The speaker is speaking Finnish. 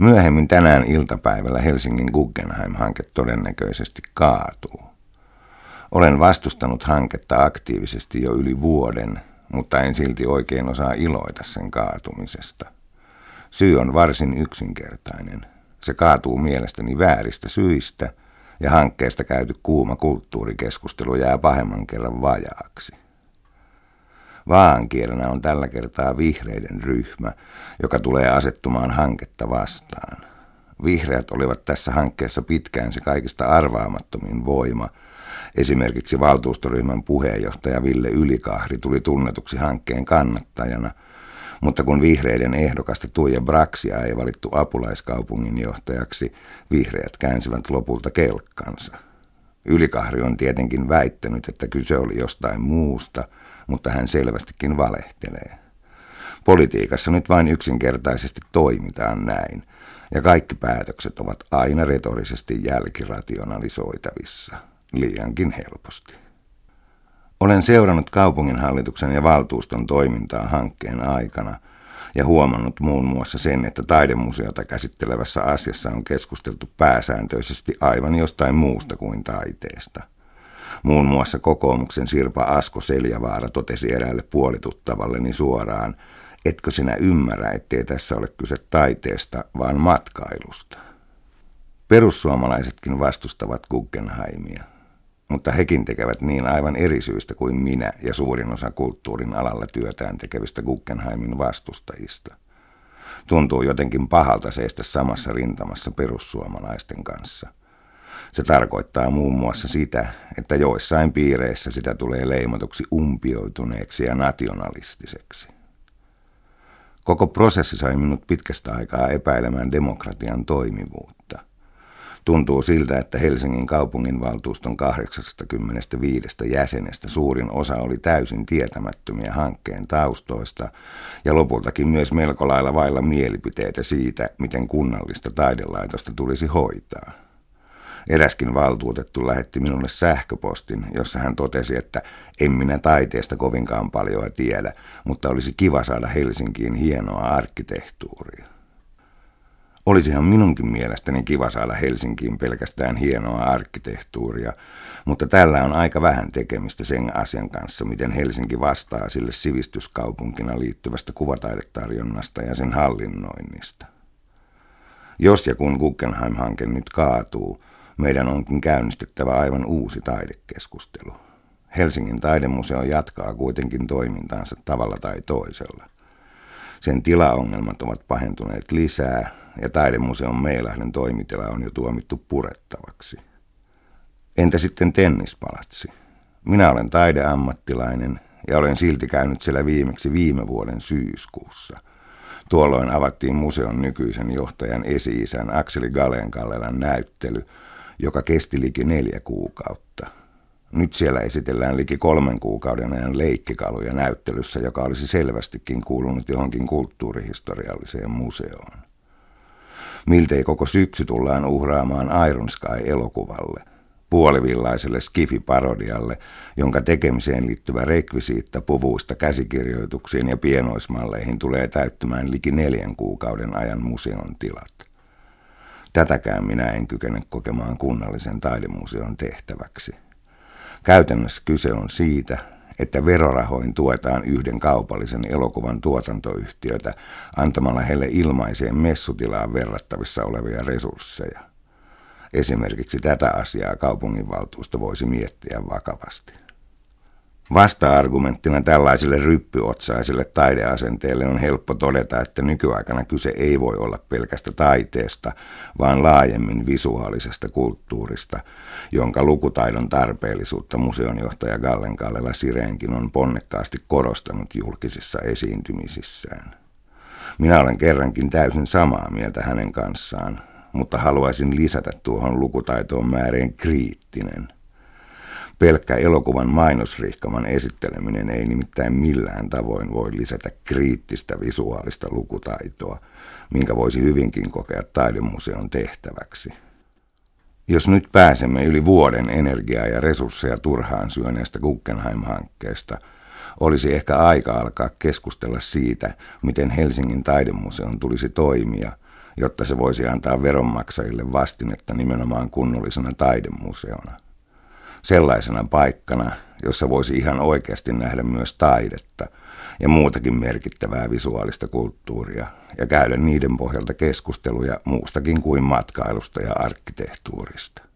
Myöhemmin tänään iltapäivällä Helsingin Guggenheim-hanke todennäköisesti kaatuu. Olen vastustanut hanketta aktiivisesti jo yli vuoden, mutta en silti oikein osaa iloita sen kaatumisesta. Syy on varsin yksinkertainen. Se kaatuu mielestäni vääristä syistä ja hankkeesta käyty kuuma kulttuurikeskustelu jää pahemman kerran vajaaksi. Vaankielenä on tällä kertaa vihreiden ryhmä, joka tulee asettumaan hanketta vastaan. Vihreät olivat tässä hankkeessa pitkään se kaikista arvaamattomin voima. Esimerkiksi valtuustoryhmän puheenjohtaja Ville Ylikahri tuli tunnetuksi hankkeen kannattajana, mutta kun vihreiden ehdokasta Tuija Braksia ei valittu apulaiskaupunginjohtajaksi, vihreät käänsivät lopulta kelkkansa. Ylikahri on tietenkin väittänyt, että kyse oli jostain muusta – mutta hän selvästikin valehtelee. Politiikassa nyt vain yksinkertaisesti toimitaan näin, ja kaikki päätökset ovat aina retorisesti jälkirationalisoitavissa, liiankin helposti. Olen seurannut kaupunginhallituksen ja valtuuston toimintaa hankkeen aikana ja huomannut muun muassa sen, että taidemuseota käsittelevässä asiassa on keskusteltu pääsääntöisesti aivan jostain muusta kuin taiteesta – Muun muassa kokoomuksen Sirpa Asko Seljavaara totesi eräälle puolituttavalleni suoraan, etkö sinä ymmärrä, ettei tässä ole kyse taiteesta, vaan matkailusta. Perussuomalaisetkin vastustavat Guggenheimia, mutta hekin tekevät niin aivan eri syistä kuin minä ja suurin osa kulttuurin alalla työtään tekevistä Guggenheimin vastustajista. Tuntuu jotenkin pahalta seistä samassa rintamassa perussuomalaisten kanssa – se tarkoittaa muun muassa sitä, että joissain piireissä sitä tulee leimatuksi umpioituneeksi ja nationalistiseksi. Koko prosessi sai minut pitkästä aikaa epäilemään demokratian toimivuutta. Tuntuu siltä, että Helsingin kaupunginvaltuuston 85 jäsenestä suurin osa oli täysin tietämättömiä hankkeen taustoista ja lopultakin myös melko lailla vailla mielipiteitä siitä, miten kunnallista taidelaitosta tulisi hoitaa. Eräskin valtuutettu lähetti minulle sähköpostin, jossa hän totesi, että en minä taiteesta kovinkaan paljon tiedä, mutta olisi kiva saada Helsinkiin hienoa arkkitehtuuria. Olisihan minunkin mielestäni kiva saada Helsinkiin pelkästään hienoa arkkitehtuuria, mutta tällä on aika vähän tekemistä sen asian kanssa, miten Helsinki vastaa sille sivistyskaupunkina liittyvästä kuvataidetarjonnasta ja sen hallinnoinnista. Jos ja kun Guggenheim-hanke nyt kaatuu, meidän onkin käynnistettävä aivan uusi taidekeskustelu. Helsingin taidemuseo jatkaa kuitenkin toimintaansa tavalla tai toisella. Sen tilaongelmat ovat pahentuneet lisää ja taidemuseon Meilahden toimitila on jo tuomittu purettavaksi. Entä sitten tennispalatsi? Minä olen taideammattilainen ja olen silti käynyt siellä viimeksi viime vuoden syyskuussa. Tuolloin avattiin museon nykyisen johtajan esi-isän Akseli Galenkallelan näyttely – joka kesti liki neljä kuukautta. Nyt siellä esitellään liki kolmen kuukauden ajan leikkikaluja näyttelyssä, joka olisi selvästikin kuulunut johonkin kulttuurihistorialliseen museoon. Miltei koko syksy tullaan uhraamaan Iron Sky-elokuvalle, puolivillaiselle skifi-parodialle, jonka tekemiseen liittyvä rekvisiitta puvuista käsikirjoituksiin ja pienoismalleihin tulee täyttämään liki neljän kuukauden ajan museon tilat. Tätäkään minä en kykene kokemaan kunnallisen taidemuseon tehtäväksi. Käytännössä kyse on siitä, että verorahoin tuetaan yhden kaupallisen elokuvan tuotantoyhtiötä antamalla heille ilmaiseen messutilaan verrattavissa olevia resursseja. Esimerkiksi tätä asiaa kaupunginvaltuusto voisi miettiä vakavasti. Vasta-argumenttina tällaisille ryppyotsaisille taideasenteille on helppo todeta, että nykyaikana kyse ei voi olla pelkästä taiteesta, vaan laajemmin visuaalisesta kulttuurista, jonka lukutaidon tarpeellisuutta museonjohtaja Gallen Kallela Sireenkin on ponnekkaasti korostanut julkisissa esiintymisissään. Minä olen kerrankin täysin samaa mieltä hänen kanssaan, mutta haluaisin lisätä tuohon lukutaitoon määreen kriittinen – Pelkkä elokuvan mainosrihkaman esitteleminen ei nimittäin millään tavoin voi lisätä kriittistä visuaalista lukutaitoa, minkä voisi hyvinkin kokea taidemuseon tehtäväksi. Jos nyt pääsemme yli vuoden energiaa ja resursseja turhaan syöneestä Guggenheim-hankkeesta, olisi ehkä aika alkaa keskustella siitä, miten Helsingin taidemuseon tulisi toimia jotta se voisi antaa veronmaksajille vastinetta nimenomaan kunnollisena taidemuseona. Sellaisena paikkana, jossa voisi ihan oikeasti nähdä myös taidetta ja muutakin merkittävää visuaalista kulttuuria ja käydä niiden pohjalta keskusteluja muustakin kuin matkailusta ja arkkitehtuurista.